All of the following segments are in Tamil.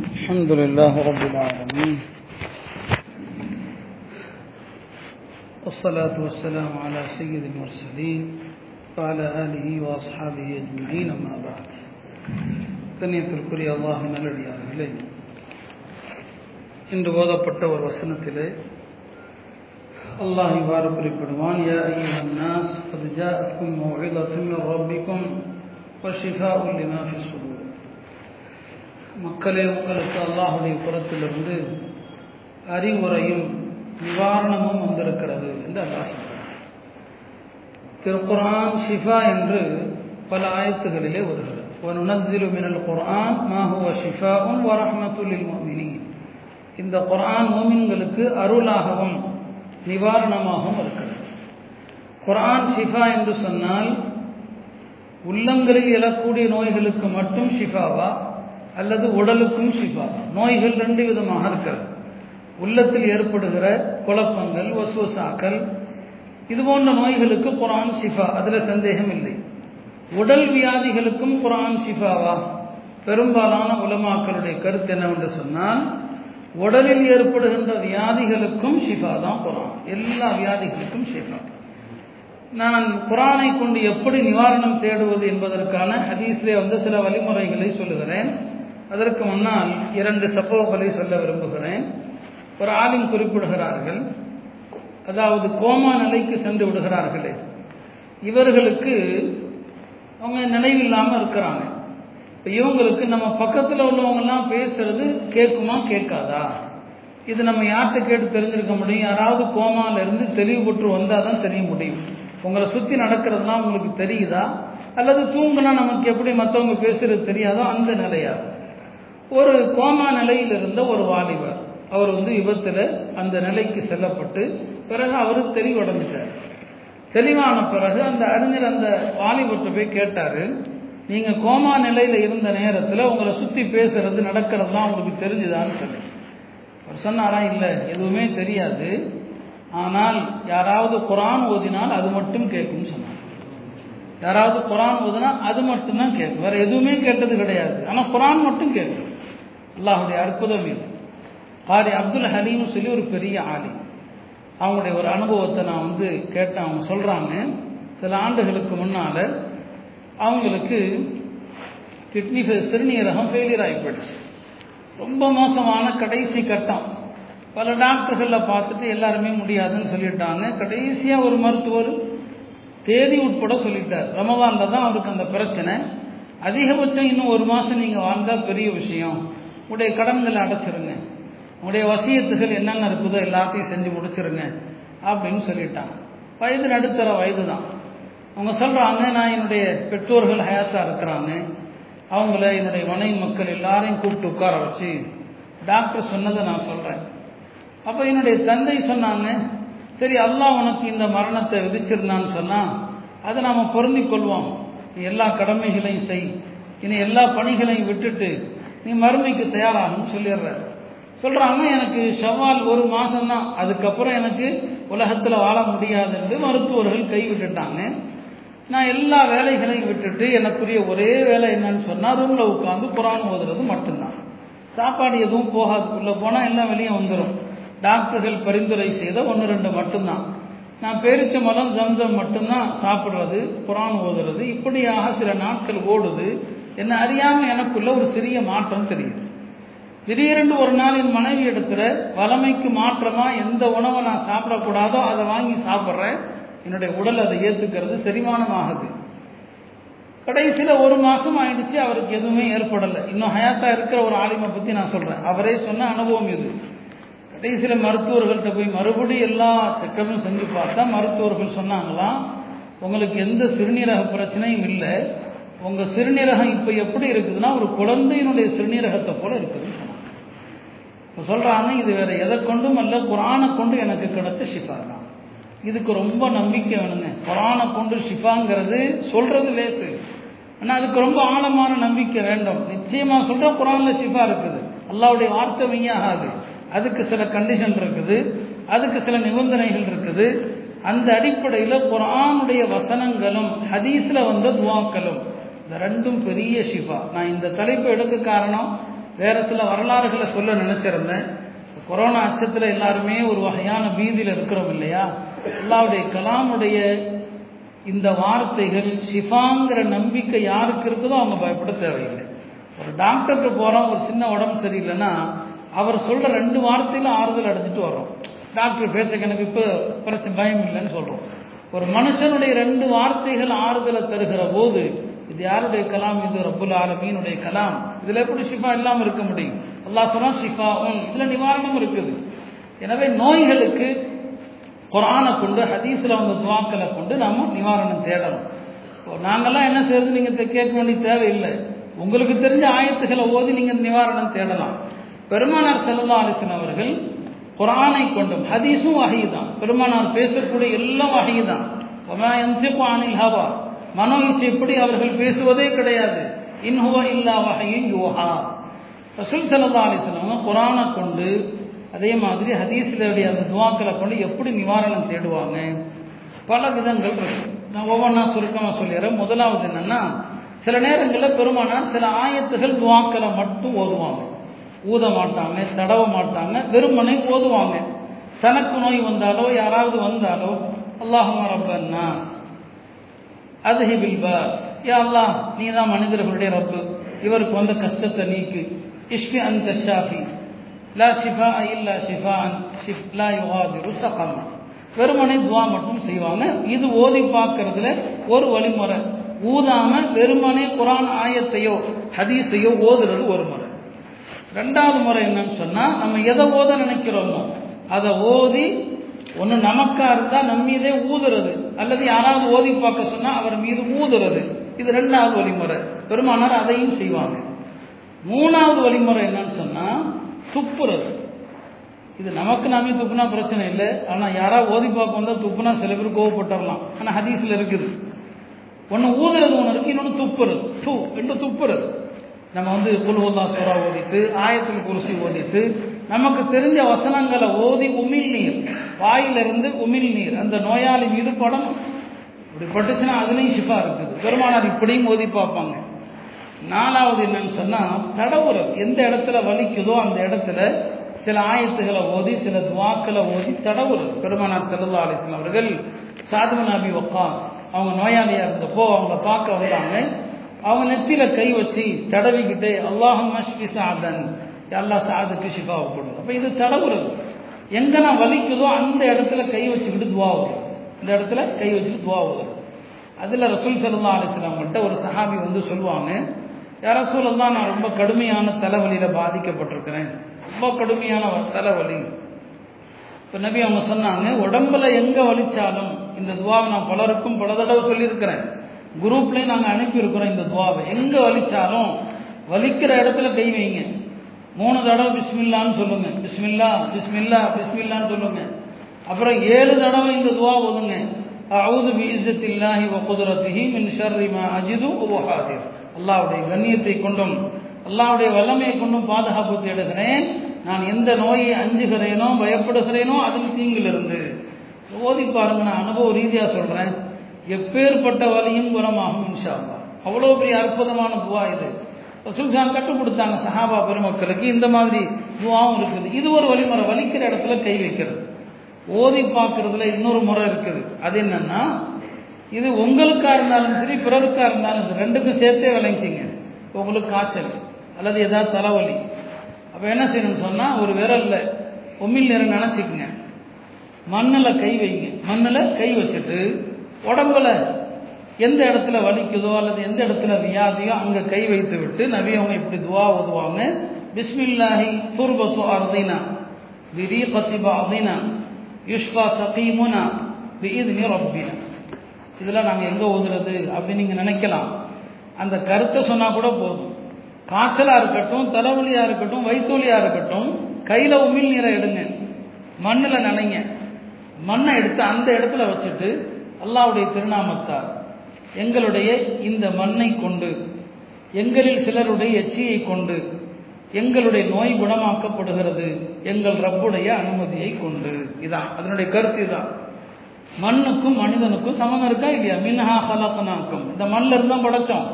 الحمد لله رب العالمين والصلاة والسلام على سيد المرسلين وعلى آله وأصحابه أجمعين أما بعد கண்ணியத்திற்குரிய அல்லாஹ் நல்லடியார்களே இன்று ஓதப்பட்ட ஒரு வசனத்திலே அல்லாஹ் இவ்வாறு குறிப்பிடுவான் யா ஐயுஹன் நாஸ் قد جاءتكم موعظة من ربكم وشفاء لما في الصدور மக்களே உங்களுக்கு அல்லாஹுடைய புறத்திலிருந்து அறிவுரையும் நிவாரணமும் வந்திருக்கிறது என்று அல்லாஹ் திருக்குரான் ஷிஃபா என்று பல ஆயத்துகளிலே வருகிறது. وَنُنَزِّلُ مِنَ الْقُرْآنِ مَا هُوَ இந்த குரான் மூமின்களுக்கு அருளாகவும் நிவாரணமாகவும் இருக்கிறது. குரான் ஷிஃபா என்று சொன்னால் உள்ளங்களில் எழக்கூடிய நோய்களுக்கு மட்டும் ஷிஃபாவா? அல்லது உடலுக்கும் ஷிஃபா. நோய்கள் ரெண்டு விதமாக இருக்கிறது. உள்ளத்தில் ஏற்படுகிற குழப்பங்கள் வசுவசாக்கள் இது போன்ற நோய்களுக்கு குரான் ஷிஃபா அதில் சந்தேகம் இல்லை. உடல் வியாதிகளுக்கும் குரான் ஷிஃபாவா? பெரும்பாலான உலமாக்களுடைய கருத்து என்னவென்று சொன்னால் உடலில் ஏற்படுகின்ற வியாதிகளுக்கும் ஷிஃபா தான் குரான். எல்லா வியாதிகளுக்கும் ஷிஃபா. நான் குரானை கொண்டு எப்படி நிவாரணம் தேடுவது என்பதற்கான ஹதீஸ்லே வந்து சில வழிமுறைகளை சொல்லுகிறேன். அதற்கு முன்னால் இரண்டு சம்பவங்களை சொல்ல விரும்புகிறேன். ஒரு ஆலிம் குறிப்பிடுகிறார்கள். அதாவது கோமா நிலைக்கு சென்று விடுகிறார்களே. இவர்களுக்கு அவங்க நினைவில்லாமல் இருக்கிறாங்க. இப்போ இவங்களுக்கு நம்ம பக்கத்தில் உள்ளவங்கெல்லாம் பேசுறது கேட்குமா கேட்காதா? இது நம்ம யார்கிட்ட கேட்டு தெரிஞ்சிருக்க முடியும். யாராவது கோமால தெளிவுபட்டு வந்தால் தான் தெரிய முடியும். உங்களை சுற்றி நடக்கிறதுலாம் உங்களுக்கு தெரியுதா? அல்லது தூங்கினா நமக்கு எப்படி மற்றவங்க பேசுறது தெரியாதோ அந்த நிலையாக ஒரு கோமா நிலையில் இருந்த ஒரு வாலிபர். அவர் வந்து விபத்தில் அந்த நிலைக்கு செல்லப்பட்டு பிறகு அவர் தெளிவடைஞ்சிட்டார். தெளிவான பிறகு அந்த அறிஞர் அந்த வாலிபர்கிட்ட போய் கேட்டார் நீங்கள் கோமா நிலையில் இருந்த நேரத்தில் உங்களை சுற்றி பேசுறது நடக்கிறதுலாம் உங்களுக்கு தெரிஞ்சுதான்னு சொல்லி அவர் சொன்னாரா இல்லை எதுவுமே தெரியாது. ஆனால் யாராவது குரான் ஓதினால் அது மட்டும் கேட்கும்னு சொன்னார். யாராவது குரான் ஓதுனா அது மட்டும்தான் கேட்கும். வேற எதுவுமே கேட்டது கிடையாது. ஆனால் குரான் மட்டும் கேட்கும். அல்லாஹுடைய அற்புதம் இது. காரி அப்துல் ஹலீம் சொல்லி ஒரு பெரிய ஆலி அவங்களுடைய ஒரு அனுபவத்தை நான் வந்து கேட்டேன். அவங்க சொல்கிறாங்க சில ஆண்டுகளுக்கு முன்னால் அவங்களுக்கு கிட்னி சிறுநீரகம் ஃபெயிலியர் ஆகி போயிடுச்சு. ரொம்ப மோசமான கடைசி கட்டம். பல டாக்டர்களில் பார்த்துட்டு எல்லாருமே முடியாதுன்னு சொல்லிட்டாங்க. கடைசியாக ஒரு மருத்துவர் தேதி உட்பட சொல்லிட்டார். ரமதானில் தான் அவருக்கு அந்த பிரச்சனை. அதிகபட்சம் இன்னும் ஒரு மாதம் நீங்கள் வாழ்ந்தால் பெரிய விஷயம். உங்களுடைய கடன்களை அடைச்சிருங்க. உங்களுடைய வசியத்துகள் என்னென்ன இருக்குதோ எல்லாத்தையும் செஞ்சு முடிச்சிருங்க அப்படின்னு சொல்லிட்டாங்க. வயது நடுத்தர வயது தான் அவங்க சொல்கிறாங்க நான் என்னுடைய பெற்றோர்கள் ஹயாத்தாக இருக்கிறாங்க. அவங்கள என்னுடைய மனைவி மக்கள் எல்லாரையும் கூப்பிட்டு உட்கார வச்சு டாக்டர் சொன்னதை நான் சொல்கிறேன் அப்போ என்னுடைய தந்தை சொன்னாங்க சரி அல்லாஹ் உனக்கு இந்த மரணத்தை விதிச்சிருந்தான்னு சொன்னால் அதை நாம் பொருந்தி கொள்வோம். எல்லா கடமைகளையும் செய். இனி எல்லா பணிகளையும் விட்டுட்டு நீ மறுமைக்கு தயாராகும் சொல்லிடுற சொல்கிறாங்க எனக்கு ஷவால் ஒரு மாதம்தான் அதுக்கப்புறம் எனக்கு உலகத்தில் வாழ முடியாது என்று மருத்துவர்கள் கைவிட்டுட்டாங்க நான் எல்லா வேலைகளையும் விட்டுட்டு எனக்குரிய ஒரே வேலை என்னன்னு சொன்னால் ரூமில் உட்காந்து குரான் ஓதுறது மட்டும்தான். சாப்பாடு எதுவும் போகாதுக்குள்ளே போனால் எல்லாம் வெளியே வந்துடும் டாக்டர்கள் பரிந்துரை செய்த ஒன்று ரெண்டு மட்டும்தான். நான் பேரிச்ச மலம் ஜம்ஜம் மட்டும்தான் சாப்பிட்றது புறான் ஓதுறது. இப்படியாக சில நாட்கள் ஓடுது. என்ன அறியாமல் எனக்குள்ள ஒரு சிறிய மாற்றம் தெரியுது. திடீரென்று ஒரு நாள் என் மனைவி இடத்துல வளமைக்கு மாற்றமாக எந்த உணவை நான் சாப்பிடக்கூடாதோ அதை வாங்கி சாப்பிட்றேன் என்னுடைய உடல் அதை ஏற்றுக்கிறது செரிமானம் ஆகுது கடைசியில் ஒரு மாதம் ஆயிடுச்சு அவருக்கு எதுவுமே ஏற்படலை. இன்னும் ஹயாத்தா இருக்கிற ஒரு ஆலிமை பற்றி நான் சொல்கிறேன் அவரே சொன்ன அனுபவம் இது. கடைசியில் மருத்துவர்கள்ட்ட போய் மறுபடியும் எல்லா செக்கப்பும் செஞ்சு பார்த்தா மருத்துவர்கள் சொன்னாங்களாம் உங்களுக்கு எந்த சிறுநீரக பிரச்சனையும் இல்லை. உங்கள் சிறுநீரகம் இப்போ எப்படி இருக்குதுன்னா ஒரு குழந்தையினுடைய சிறுநீரகத்தை போல இருக்குதுன்னு சொன்னாங்க. இப்போ சொல்கிறாங்க இது வேற எதை கொண்டும் அல்ல குரானை கொண்டு எனக்கு கிடைச்ச ஷிஃபா தான். இதுக்கு ரொம்ப நம்பிக்கை வேணுங்க. குரானை கொண்டு ஷிஃபாங்கிறது சொல்கிறது லேசு. ஆனால் அதுக்கு ரொம்ப ஆழமான நம்பிக்கை வேண்டும். நிச்சயமாக சொல்கிற குரான்ல ஷிஃபா இருக்குது. அல்லாவுடைய வார்த்தை மெய்யாகாது அதுக்கு சில கண்டிஷன் இருக்குது. அதுக்கு சில நிபந்தனைகள் இருக்குது. அந்த அடிப்படையில் குரானுடைய வசனங்களும் ஹதீஸில் வந்த துவாக்களும் இந்த ரெண்டும் பெரிய ஷிஃபா. நான் இந்த தலைப்பு எடுக்க காரணம் வேற சில வரலாறுகளை சொல்ல நினைச்சிருந்தேன். கொரோனா அச்சத்தில் எல்லாருமே ஒரு வகையான பீதியில் இருக்கிறோம் இல்லையா? அல்லாவுடைய கலாமுடைய இந்த வார்த்தைகள் ஷிஃபாங்கிற நம்பிக்கை யாருக்கு இருக்குதோ அவங்க பயப்பட தேவையில்லை. ஒரு டாக்டருக்கு போகிறோம் ஒரு சின்ன உடம்பு சரியில்லைன்னா அவர் சொல்கிற ரெண்டு வார்த்தையில் ஆறுதல் அடைஞ்சிட்டு வர்றோம். டாக்டர் பேச்ச எனக்கு இப்போ பிரச்சனை பயம் இல்லைன்னு சொல்கிறோம் ஒரு மனுஷனுடைய ரெண்டு வார்த்தைகள் ஆறுதலை தருகிற போது இது யாருடைய கலாம்? இது ரப்புல் ஆலமீனுடைய கலாம். இதில் எப்படி ஷிஃபா இல்லாமல் இருக்க முடியும். அல்லா சொன்னா ஷிஃபா உன் இதில் நிவாரணம் இருக்குது. எனவே நோய்களுக்கு குரானை கொண்டு ஹதீஸில் வந்த துவாக்களை கொண்டு நாம் நிவாரணம் தேடணும். இப்போ நாங்கள்லாம் என்ன செய்யறது நீங்கள் கேட்க வேண்டிய தேவையில்லை. உங்களுக்கு தெரிஞ்ச ஆயத்துக்களை ஓதி நீங்கள் நிவாரணம் தேடலாம். பெருமானார் செல்லா அலிசன் அவர்கள் குரானை கொண்டும் ஹதீஸும் வகை தான் பெருமானார் பேசக்கூடிய எல்லாம் வகை தான் அனில் ஹவா? மனோ எப்படி அவர்கள் பேசுவதே கிடையாது. இன்ஹுவ இல்லா வகையின் யோகா ரசூல் சல்லா அலிஸ்லாம் குரானை கொண்டு அதே மாதிரி ஹதீஸ்களுடைய அந்த துவாக்களை கொண்டு எப்படி நிவாரணம் தேடுவாங்க? பல விதங்கள் இருக்கு. நான் ஒவ்வொன்றா சுருக்கமாக சொல்லிடுறேன். முதலாவது என்னன்னா சில நேரங்களில் பெருமானார் சில ஆயத்துகள் துவாக்களை மட்டும் ஓதுவாங்க. ஊத மாட்டாங்க தடவ மாட்டாங்க வெறுமனை ஓதுவாங்க. தனக்கு நோய் வந்தாலோ யாராவது வந்தாலோ அல்லாஹுமா ரப்பன்னாஸ் அதுஹிபில் பாஸ் யா அல்லா நீ தான் மனிதர்களுடைய ரப்பு. இவருக்கு வந்த கஷ்டத்தை நீக்கு. இஷ்பி அந்த ஷாஃபி. லா ஷிஃபா இல்லா ஷிஃபான் ஷிஃப்லா யுவாதிரு யுகாதிரு சகமா வெறுமனை துவா மட்டும் செய்வாங்க. இது ஓதி பார்க்கறதுல ஒரு வழிமுறை. ஊதாம வெறுமனே குரான் ஆயத்தையோ ஹதீஸையோ ஓதுறது ஒரு முறை. ரெண்டாவது முறை என்னன்னு சொன்னா நம்ம எதை ஓத நினைக்கிறோமோ அதை ஓதி ஒன்று நமக்காக இருந்தால் நம்மீதே ஊதுறது. அல்லது யாராவது ஓதி பார்க்க சொன்னா அவர் மீது ஊதுறது. இது ரெண்டாவது வழிமுறை. பெருமானார் அதையும் செய்வாங்க. மூணாவது வழிமுறை என்னன்னு சொன்னா துப்புறது. இது நமக்கு நாமே துப்புனா பிரச்சனை இல்லை. ஆனால் யாராவது ஓதி பார்க்க வந்தால் துப்புனா சில பேர் கோவப்பட்டுடலாம் ஆனால் ஹதீஸில் இருக்குது. ஒன்று ஊதுறது ஒன்று இருக்கு. இன்னொன்று துப்புறது. தூ ரெண்டு துப்புறது. நம்ம வந்து குல்ஹுல்லா சூறா ஓதிட்டு ஆயத்தில் குருசி ஓதிட்டு நமக்கு தெரிஞ்ச வசனங்களை ஓதி உமிழ் நீர். வாயிலிருந்து உமிழ் நீர். அந்த நோயாளி மீது படணும் இப்படி பட்டுச்சுன்னா அதுலேயும் ஷிஃபா இருக்குது. பெருமானார் இப்படியும் ஓதி பார்ப்பாங்க. நாலாவது என்னன்னு சொன்னால் தடவுறது எந்த இடத்துல வலிக்குதோ அந்த இடத்துல சில ஆயத்துகளை ஓதி சில துவாக்களை ஓதி தடவுறது பெருமானார் செல்லல்லா அலிஸ்லாம் அவர்கள் சாதுவ நபி வக்காஸ் அவங்க நோயாளியாக இருந்தப்போ அவங்கள பார்க்க வந்தாங்க. அவங்க நெத்தியில கை வச்சு தடவிக்கிட்டு அல்லாஹம் சாதன் எல்லா சாதுக்கு ஷிஃபாவை போடுது அப்போ இது தடவுறது எங்கே நான் வலிக்குதோ அந்த இடத்துல கை வச்சுக்கிட்டு துவா வரும் இந்த இடத்துல கை வச்சுட்டு துவா வரும் அதில் ரசூல் சல்லா அலிஸ்லாம்கிட்ட ஒரு சஹாபி வந்து சொல்லுவாங்க யார சூழல்லாம் நான் ரொம்ப கடுமையான தலைவலியில் பாதிக்கப்பட்டிருக்கிறேன். ரொம்ப கடுமையான தலைவலி. இப்போ நபி அவங்க சொன்னாங்க உடம்புல எங்கே வலிச்சாலும் இந்த துவாவை நான் பலருக்கும் பல தடவை சொல்லியிருக்கிறேன். குரூப்லேயும் நாங்கள் அனுப்பியிருக்கிறோம் இந்த துவாவை. எங்கே வலிச்சாலும் வலிக்கிற இடத்துல கை வைங்க. மூணு தடவை பிஸ்மில்லான்னு சொல்லுங்க. பிஸ்மில்லா பிஸ்மில்லா பிஸ்மில்லான்னு சொல்லுங்க. அப்புறம் ஏழு தடவை இந்த துவா ஓதுங்க. அவுது பீசத்தில்லாஹி வகுதுரத்திஹி மின் ஷர்ரி மா அஜிது உபஹாதிர் அல்லாவுடைய கண்ணியத்தை கொண்டும் அல்லாவுடைய வல்லமையை கொண்டும் பாதுகாப்பு தேடுகிறேன். நான் எந்த நோயை அஞ்சுகிறேனோ பயப்படுகிறேனோ அதில் தீங்கிலிருந்து. ஓதி பாருங்க நான் அனுபவ ரீதியாக சொல்கிறேன் எப்பேற்பட்ட வலியும் குணமாகும் இன்ஷா அவ்வளோ பெரிய அற்புதமான துவா இது. ரசூல்கான் கற்றுக் கொடுத்தாங்க சஹாபா பெருமக்களுக்கு. இந்த மாதிரி துவாவும் இருக்குது. இது ஒரு வழிமுறை. வலிக்கிற இடத்துல கை வைக்கிறது. ஓதி பார்க்கறதுல இன்னொரு முறை இருக்குது. அது என்னன்னா இது உங்களுக்காக இருந்தாலும் சரி பிறருக்காக இருந்தாலும் சரி ரெண்டுக்கும் சேர்த்தே விளைஞ்சிங்க உங்களுக்கு காய்ச்சல் அல்லது ஏதாவது தலைவலி. அப்போ என்ன செய்யணும்னு சொன்னால் ஒரு விரல்ல உமிழ் நேரம் நினச்சிக்கங்க. மண்ணில் கை வைங்க. மண்ணில் கை வச்சுட்டு உடம்புல எந்த இடத்துல வலிக்குதோ அல்லது எந்த இடத்துல வியாதியோ அங்கே கை வைத்து விட்டு நபி அவங்க இப்படி துவா ஓதுவாங்க. பிஸ்மில்லாஹி துர்பத்து அர்தினா விரி பாதினா அர்தினா யுஷ்பா சகீமுனா பிஇத்னி ரப்பினா. இதெல்லாம் நாங்கள் எங்கே ஓதுறது அப்படின்னு நீங்கள் நினைக்கலாம். அந்த கருத்தை சொன்னால் கூட போதும். காய்ச்சலாக இருக்கட்டும் தலைவலியாக இருக்கட்டும் வயிற்றுவலியாக இருக்கட்டும் கையில் உமிழ் நீரை எடுங்க. மண்ணில் நினைங்க. மண்ணை எடுத்து அந்த இடத்துல வச்சுட்டு அல்லாவுடைய திருநாமத்தார் எங்களுடைய இந்த மண்ணை கொண்டு எங்களில் சிலருடைய எச்சியை கொண்டு எங்களுடைய நோய் குணமாக்கப்படுகிறது எங்கள் ரப்புடைய அனுமதியை கொண்டு. இதான் அதனுடைய கருத்து இதான். மண்ணுக்கும் மனிதனுக்கும் சமம் இருக்கா இல்லையா? மின்ஹா ஹலக்கனாக்கும் இந்த மண்ணில் இருந்தால் படைச்சோம்.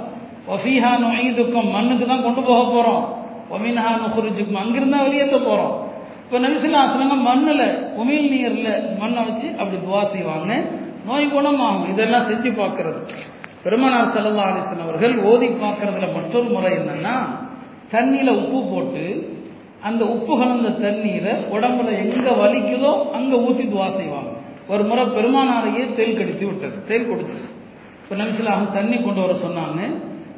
ஒஃபீஹா நொய்துக்கும் மண்ணுக்கு தான் கொண்டு போக போகிறோம் ஒமின்ஹா நுகுருஜுக்கும் அங்கிருந்தா வெளியேற்ற போகிறோம் இப்போ நபிசுல்லா மண்ணில் உமிழ் நீரில் மண்ணை வச்சு அப்படி துவா செய்வாங்க. நோய் குணமாகும். இதெல்லாம் செஞ்சு பார்க்கறது. பெருமனார் சல்லா அலிஸ்லாம் அவர்கள் ஓதி பார்க்கறதுல மற்றொரு முறை என்னன்னா தண்ணியில் உப்பு போட்டு அந்த உப்பு கலந்த தண்ணீரை உடம்புல எங்கே வலிக்குதோ அங்கே ஊற்றி துவா செய்வாங்க. ஒரு முறை பெருமானாரையே தேல் கடித்து விட்டது. தேல் கொடுத்துச்சு. இப்போ நபிசுல்லாஹ் தண்ணி கொண்டு வர சொன்னாங்க.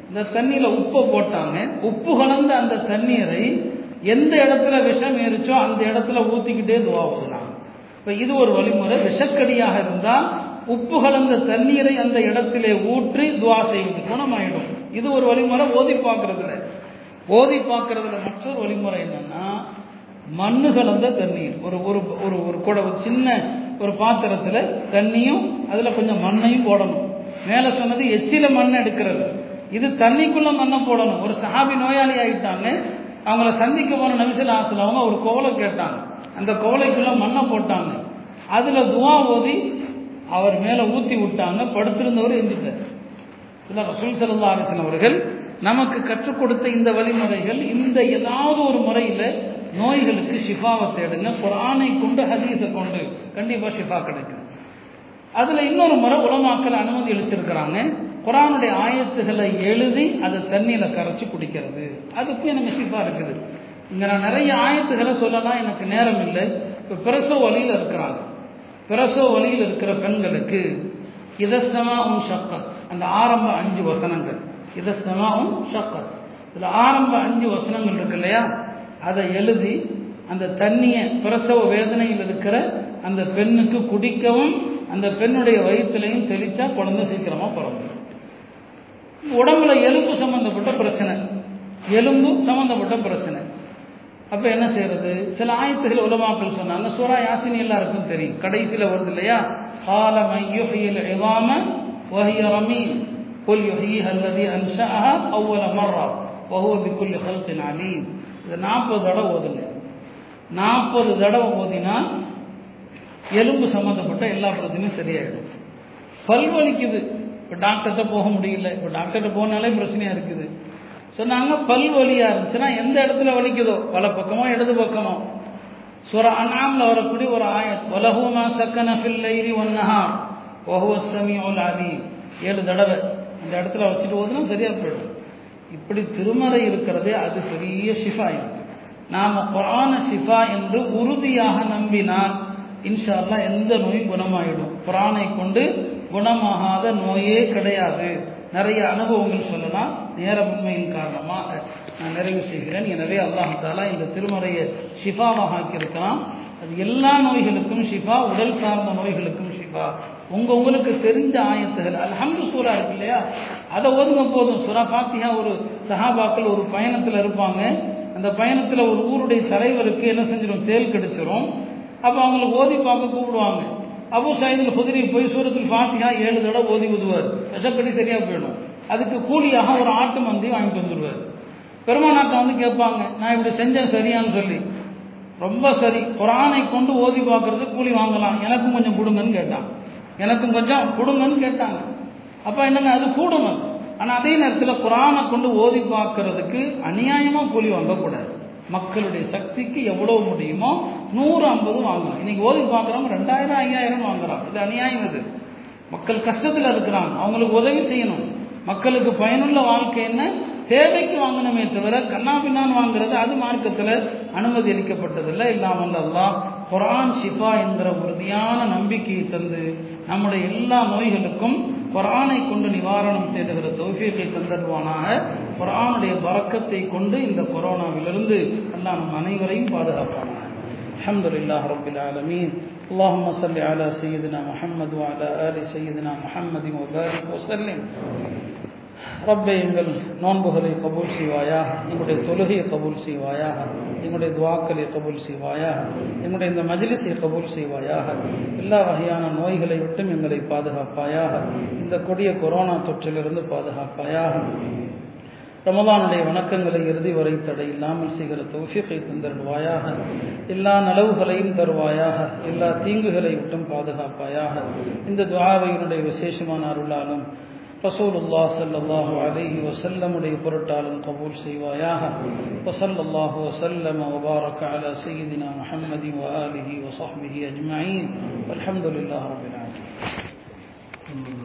இந்த தண்ணியில் உப்பை போட்டாங்க. உப்பு கலந்த அந்த தண்ணீரை எந்த இடத்துல விஷம் ஏறிச்சோ அந்த இடத்துல ஊற்றிக்கிட்டே துவா சொன்னாங்க இப்போ இது ஒரு வழிமுறை. விஷக்கடியாக இருந்தால் உப்பு கலந்த தண்ணீரை அந்த இடத்திலே ஊற்றி துவா செய்வது. குணமாயிடும். இது ஒரு வழிமுறை ஓதி பார்க்கறதுல. ஓதி பார்க்கறதுல மற்றொரு வழிமுறை என்னன்னா மண்ணு கலந்த தண்ணீர். ஒரு ஒரு ஒரு ஒரு கூட ஒரு சின்ன ஒரு பாத்திரத்தில் தண்ணியும் அதில் கொஞ்சம் மண்ணையும் போடணும். மேலே சொன்னது எச்சில மண் எடுக்கிறது. இது தண்ணிக்குள்ள மண்ணை போடணும். ஒரு சஹாபி நோயாளி ஆயிட்டாங்க. அவங்கள சந்திக்க போன நபிசல் ஆசில் அவங்க ஒரு கோவலை கேட்டாங்க. அந்த கோவலைக்குள்ள மண்ணை போட்டாங்க. அதில் துவா ஓதி அவர் மேலே ஊற்றி விட்டாங்க படுத்திருந்தவர் எந்திட்டார் இல்லை ரசூல் சல்லா அவர்கள் நமக்கு கற்றுக் கொடுத்த இந்த வழிமுறைகள் இந்த ஏதாவது ஒரு முறையில் நோய்களுக்கு ஷிஃபாவை தேடுங்க குரானை கொண்டு ஹதீஸை கொண்டு கண்டிப்பாக ஷிஃபா கிடைக்கும். அதில் இன்னொரு முறை உலமாக்கல் அனுமதி அளிச்சிருக்கிறாங்க குரானுடைய ஆயத்துகளை எழுதி அதை தண்ணியில் கரைச்சி குடிக்கிறது. அதுக்கும் எனக்கு ஷிஃபா இருக்குது. இங்கே நான் நிறைய ஆயத்துகளை சொல்லலாம் எனக்கு நேரம் இல்லை. இப்போ பிரசவ வழியில் இருக்கிறாங்க. பிரசவ வழியில் இருக்கிற பெண்களுக்கு இதஸ்தமா உன் அந்த ஆரம்ப அஞ்சு வசனங்கள். இதஸ்தமா உன் இதில் ஆரம்ப அஞ்சு வசனங்கள் இருக்கு இல்லையா? அதை எழுதி அந்த தண்ணியை பிரசவ வேதனையில் இருக்கிற அந்த பெண்ணுக்கு குடிக்கவும் அந்த பெண்ணுடைய வயிற்றுலையும் தெளிச்சா குழந்தை சீக்கிரமா பிறந்தது உடம்புல எலும்பு சம்பந்தப்பட்ட பிரச்சனை. எலும்பு சம்பந்தப்பட்ட பிரச்சனை. அப்ப என்ன செய்யறது சில ஆயத்துகள் உலமாக்கள் சொன்னாங்க சூரா யாசினி எல்லாருக்கும் தெரியும் கடைசியில் வருது இல்லையா கால மையுஹியில் இவாம வஹிய ரமீன் قل يحييها الذي أنشأها أول مرة وهو بكل خلق عليم இது நாற்பது தடவை ஓதுங்க நாற்பது தடவை ஓதினா எலும்பு சம்மந்தப்பட்ட எல்லா பிரச்சனையும் சரியாயிடும் பல் வலிக்குது இப்போ டாக்டர்கிட்ட போக முடியல இப்போ டாக்டர்கிட்ட போனாலே பிரச்சனையாக இருக்குது சொன்னாங்க பல் வலியாக இருந்துச்சுன்னா எந்த இடத்துல வலிக்குதோ? வல பக்கமோ இடது பக்கமோ. சுர அண்ணாமில் வரக்கூடிய ஒரு ஆயத் வலஹூமா சக்கன ஃபில்லைரி ஒன்னஹா ஒஹுவ சமியுல் அலீம். ஏழு தடவை. அந்த இடத்துல வச்சுட்டு போதுனா சரியாக போயிடும். இப்படி திருமறை இருக்கிறதே அது பெரிய ஷிஃபா இருக்கு நாம் குரான ஷிஃபா என்று உறுதியாக நம்பினால் இன்ஷால்லாம் எந்த நோயும் குணமாயிடும். குரானை கொண்டு குணமாகாத நோயே கிடையாது. நிறைய அனுபவங்கள் சொல்லலாம். நேரமின்மையின் காரணமாக நான் நிறைவு செய்கிறேன். எனவே அல்லாஹ் தாலா இந்த திருமறையை ஷிஃபாவாக ஆக்கியிருக்கலாம் அது எல்லா நோய்களுக்கும் ஷிஃபா உடல் சார்ந்த நோய்களுக்கும் ஷிஃபா. உங்க உங்களுக்கு தெரிஞ்ச ஆயத்துகள் அல்ஹம்து சூரா இருக்கு இல்லையா? அதை ஒதுங்க போதும். சுரா பாத்தியா ஒரு சஹாபாக்கள் ஒரு பயணத்தில் இருப்பாங்க. அந்த பயணத்தில் ஒரு ஊருடைய தலைவருக்கு என்ன செஞ்சிடும் தேல் கிடைச்சிரும். அப்போ அவங்கள ஓதி பார்க்க கூப்பிடுவாங்க. அபு சாயிதில் குதிரை போய் சூரத்தில் பாத்தியா ஏழு தடவை ஓதி உதுவார் விஷப்படி சரியாக போயிடும். அதுக்கு கூலியாக ஒரு ஆட்டு மந்தி வாங்கிட்டு வந்துடுவார் பெருமானாட்டை வந்து கேட்பாங்க நான் இப்படி செஞ்சேன் சரியான்னு சொல்லி. ரொம்ப சரி. குரானை கொண்டு ஓதி பார்க்கறது கூலி வாங்கலாம். எனக்கும் கொஞ்சம் கொடுங்கன்னு கேட்டான் எனக்கும் கொஞ்சம் கொடுங்கன்னு கேட்டாங்க. அப்போ என்னங்க அது கூடும் அது. ஆனால் அதே நேரத்தில் குரானை கொண்டு ஓதி பார்க்கறதுக்கு அநியாயமாக கூலி வாங்கக்கூடாது. மக்களுடைய சக்திக்கு எவ்வளோ முடியுமோ நூறு ஐம்பது வாங்கலாம். இன்னைக்கு ஓதி பார்க்குறவங்க ரெண்டாயிரம் ஐயாயிரம் வாங்குறான் இது அநியாயம் இது. மக்கள் கஷ்டத்தில் இருக்கிறாங்க. அவங்களுக்கு உதவி செய்யணும். மக்களுக்கு பயனுள்ள வாழ்க்கை என்ன? தேவைக்கு வாங்கணுமே தவிர கண்ணாபின்னான் வாங்குறது அது மார்க்கத்தில் அனுமதி அளிக்கப்பட்டதில்லை. இல்லாமல் அல்லாஹ் குரான் ஷிஃபா என்கிற உறுதியான நம்பிக்கையை தந்து நம்முடைய எல்லா நோய்களுக்கும் குரானை கொண்டு நிவாரணம் தேடுகிற தௌஃபியத்தை தந்தருவானாக. குரானுடைய பறக்கத்தை கொண்டு இந்த கொரோனாவிலிருந்து எல்லாம் நம் அனைவரையும் பாதுகாப்பானாக. الحمد لله رب العالمين اللهم صل على سيدنا محمد وعلى آل سيدنا محمد وبارك وسلم ரப்பை எங்கள் நோன்புகளை கபூல் செய்வாயாக எங்களுடைய தொழுகையை கபூல் செய்வாயாக எங்களுடைய துவாக்களை கபூல் செய்வாயாக எங்களுடைய இந்த மஜிலிஸை கபூல் செய்வாயாக எல்லா வகையான நோய்களை விட்டும் எங்களை பாதுகாப்பாயாக இந்த கொடிய கொரோனா தொற்றிலிருந்து பாதுகாப்பாயாக ரமதானுடைய வணக்கங்களை இறுதி வரை தடை இல்லாமல் செய்கிற தௌஃபிகை தந்தருவாயாக எல்லா நலவுகளையும் தருவாயாக எல்லா தீங்குகளை விட்டும் பாதுகாப்பாயாக. இந்த துவாவையினுடைய விசேஷமான அருளாலும் ரசூலுல்லா ஸல்லல்லாஹு அலைஹி வஸல்லம் உடைய பொருட்டாலும் கபூல் செய்வாயாக. வஸல்லல்லாஹு வசல்லம் வபாரக அலா சய்யிதினா முஹம்மதி வஆலிஹி வஸஹ்பிஹி அஜ்மஈன் வல்ஹம்துலில்லாஹி ரப்பில் ஆலமீன்.